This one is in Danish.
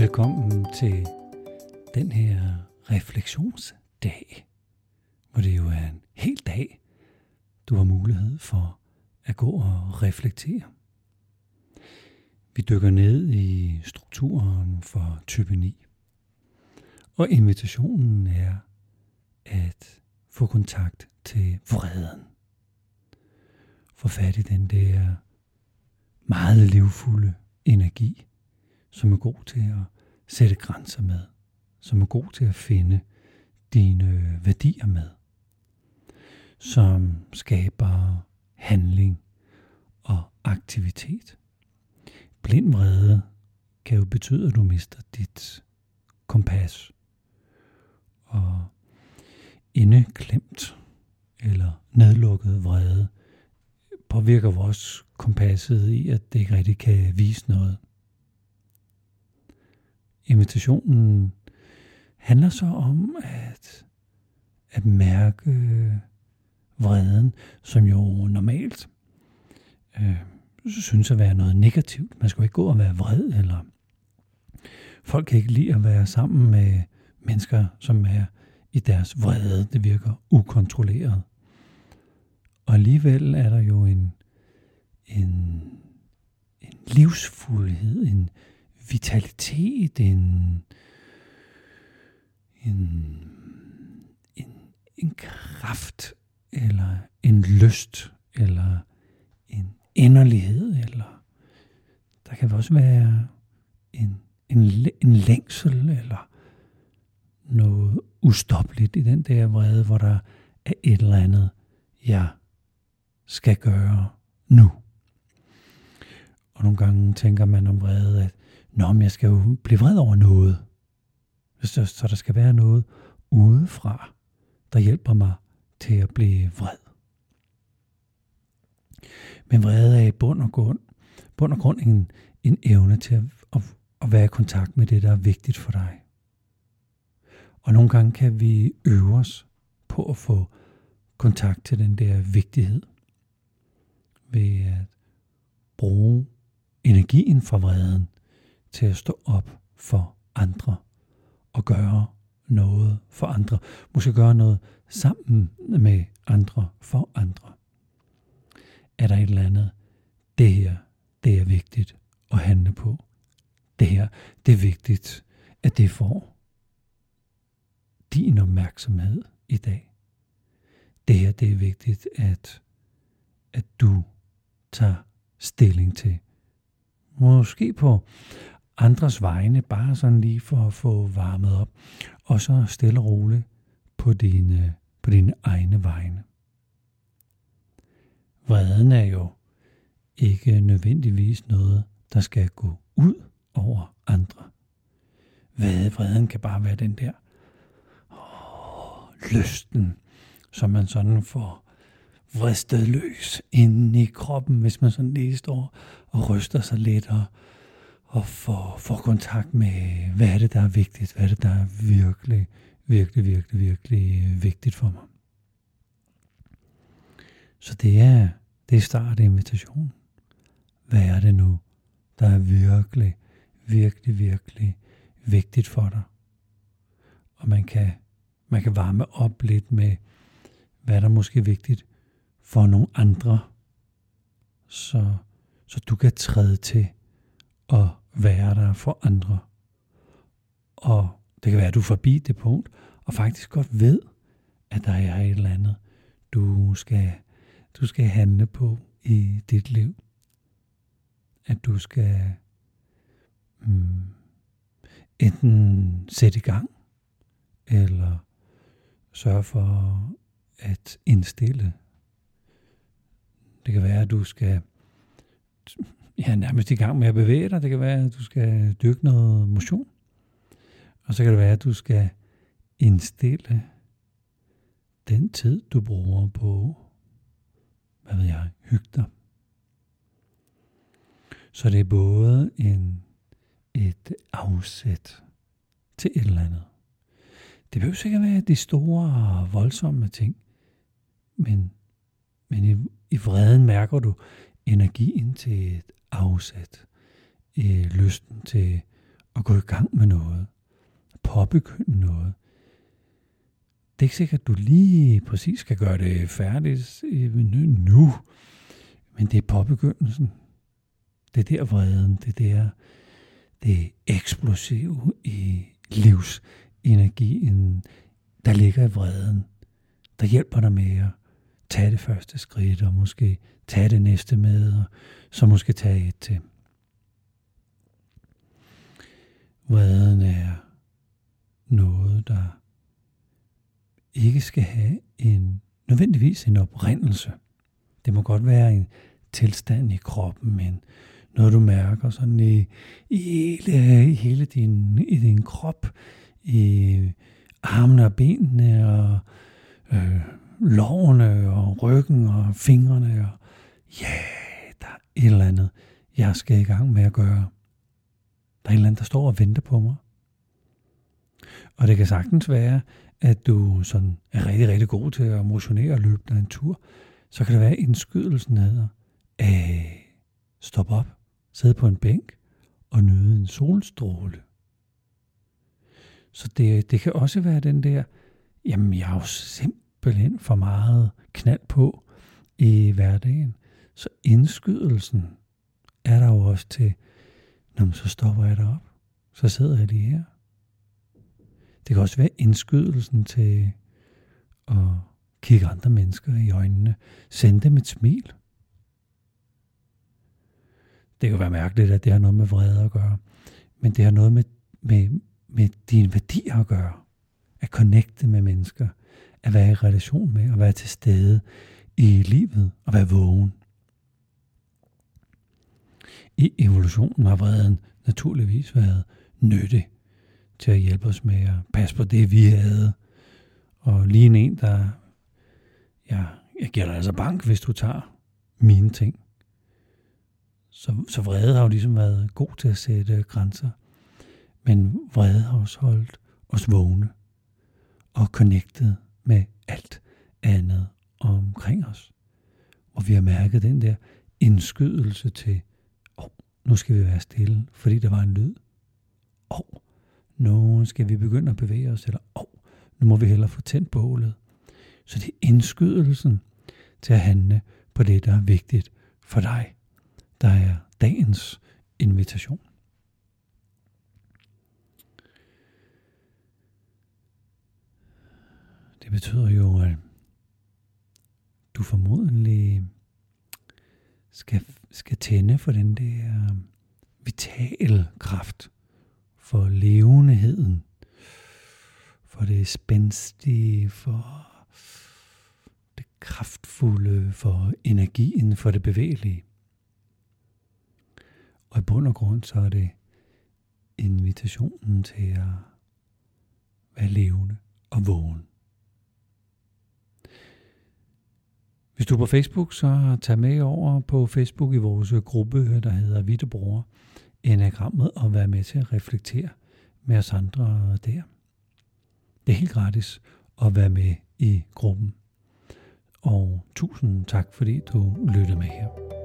Velkommen til den her refleksionsdag, hvor det jo er en hel dag, du har mulighed for at gå og reflektere. Vi dykker ned i strukturen for type 9. Og invitationen er at få kontakt til vreden. Få fat i den der meget livfulde energi, som er god til at sætte grænser med, som er god til at finde dine øh, værdier med, som skaber handling og aktivitet. Blind vrede kan jo betyde, at du mister dit kompas. Og indeklemt eller nedlukket vrede påvirker vores kompasset i, at det ikke rigtig kan vise noget. Invitationen handler så om at, at mærke vreden, som jo normalt øh, synes at være noget negativt. Man skal jo ikke gå og være vred, eller folk kan ikke lide at være sammen med mennesker, som er i deres vrede. Det virker ukontrolleret. Og alligevel er der jo en, en, en livsfuldhed, en vitalitet, en, en, en, en kraft, eller en lyst, eller en inderlighed, eller der kan også være en, en, en længsel, eller noget ustoppeligt i den der vrede, hvor der er et eller andet, jeg skal gøre nu. Og nogle gange tænker man om vrede, at Nå, men jeg skal jo blive vred over noget. Så, så der skal være noget udefra, der hjælper mig til at blive vred. Men vrede er i bund og grund, bund og grund en, en evne til at, at, at være i kontakt med det, der er vigtigt for dig. Og nogle gange kan vi øve os på at få kontakt til den der vigtighed ved at bruge energien fra vreden til at stå op for andre og gøre noget for andre. Måske gøre noget sammen med andre for andre. Er der et eller andet? Det her, det er vigtigt at handle på. Det her, det er vigtigt, at det får din opmærksomhed i dag. Det her, det er vigtigt, at, at du tager stilling til. Måske på andres vegne, bare sådan lige for at få varmet op, og så stille og roligt på dine, på dine egne vegne. Vreden er jo ikke nødvendigvis noget, der skal gå ud over andre. Vreden kan bare være den der åh, lysten, som man sådan får vristet løs inde i kroppen, hvis man sådan lige står og ryster sig lidt og, og får, får kontakt med, hvad er det, der er vigtigt, hvad er det, der er virkelig, virkelig, virkelig, virkelig vigtigt for mig. Så det er, det er start af invitationen. Hvad er det nu, der er virkelig, virkelig, virkelig vigtigt for dig? Og man kan, man kan varme op lidt med, hvad der måske er vigtigt for nogle andre, så, så du kan træde til og være der for andre. Og det kan være, at du er forbi det punkt, og faktisk godt ved, at der er et eller andet, du skal, du skal handle på i dit liv. At du skal mm, enten sætte i gang, eller sørge for at indstille det kan være, at du skal ja, nærmest i gang med at bevæge dig. Det kan være, at du skal dyrke noget motion. Og så kan det være, at du skal indstille den tid, du bruger på, hvad ved jeg, hygge dig. Så det er både en, et afsæt til et eller andet. Det behøver sikkert være de store, voldsomme ting, men, men i, i vreden mærker du energien til et afsæt, i øh, lysten til at gå i gang med noget, påbegynde noget. Det er ikke sikkert, at du lige præcis skal gøre det færdigt nu, men det er påbegyndelsen. Det er der vreden, det er der det eksplosive i livsenergien, der ligger i vreden, der hjælper dig med at tage det første skridt, og måske tage det næste med, og så måske tage et til. Vreden er noget, der ikke skal have en nødvendigvis en oprindelse. Det må godt være en tilstand i kroppen, men noget du mærker sådan i, i, hele, i hele din, i din krop, i armene og benene og øh, lårene og ryggen og fingrene og ja, yeah, der er et eller andet, jeg skal i gang med at gøre. Der er et eller andet, der står og venter på mig. Og det kan sagtens være, at du sådan er rigtig, rigtig god til at motionere og løbe dig en tur. Så kan det være, at indskydelsen hedder, af stop op, sidde på en bænk og nyde en solstråle. Så det, det kan også være den der, jamen jeg har jo simpelthen for meget knald på i hverdagen. Så indskydelsen er der jo også til, når så stopper jeg derop. Så sidder jeg lige her. Det kan også være indskydelsen til at kigge andre mennesker i øjnene. Sende dem et smil. Det kan være mærkeligt, at det har noget med vrede at gøre. Men det har noget med, med, med dine værdier at gøre. At connecte med mennesker. At være i relation med. At være til stede i livet. og være vågen. I evolutionen har vreden naturligvis været nyttig til at hjælpe os med at passe på det, vi havde. Og lige en, der, ja, jeg giver dig altså bank, hvis du tager mine ting. Så, så vrede har jo ligesom været god til at sætte grænser. Men vrede har også holdt os vågne og connected med alt andet omkring os. Og vi har mærket den der indskydelse til, åh, oh, nu skal vi være stille, fordi der var en lyd. Åh, oh, nu skal vi begynde at bevæge os, eller åh, oh, nu må vi hellere få tændt bålet. Så det er indskydelsen til at handle på det, der er vigtigt for dig der er dagens invitation. Det betyder jo, at du formodentlig skal, skal tænde for den der vital kraft, for levendeheden, for det spændstige, for det kraftfulde, for energien, for det bevægelige. Og i bund og grund så er det invitationen til at være levende og vågen. Hvis du er på Facebook, så tag med over på Facebook i vores gruppe, der hedder Vittebror Enagrammet, og vær med til at reflektere med os andre der. Det er helt gratis at være med i gruppen. Og tusind tak, fordi du lyttede med her.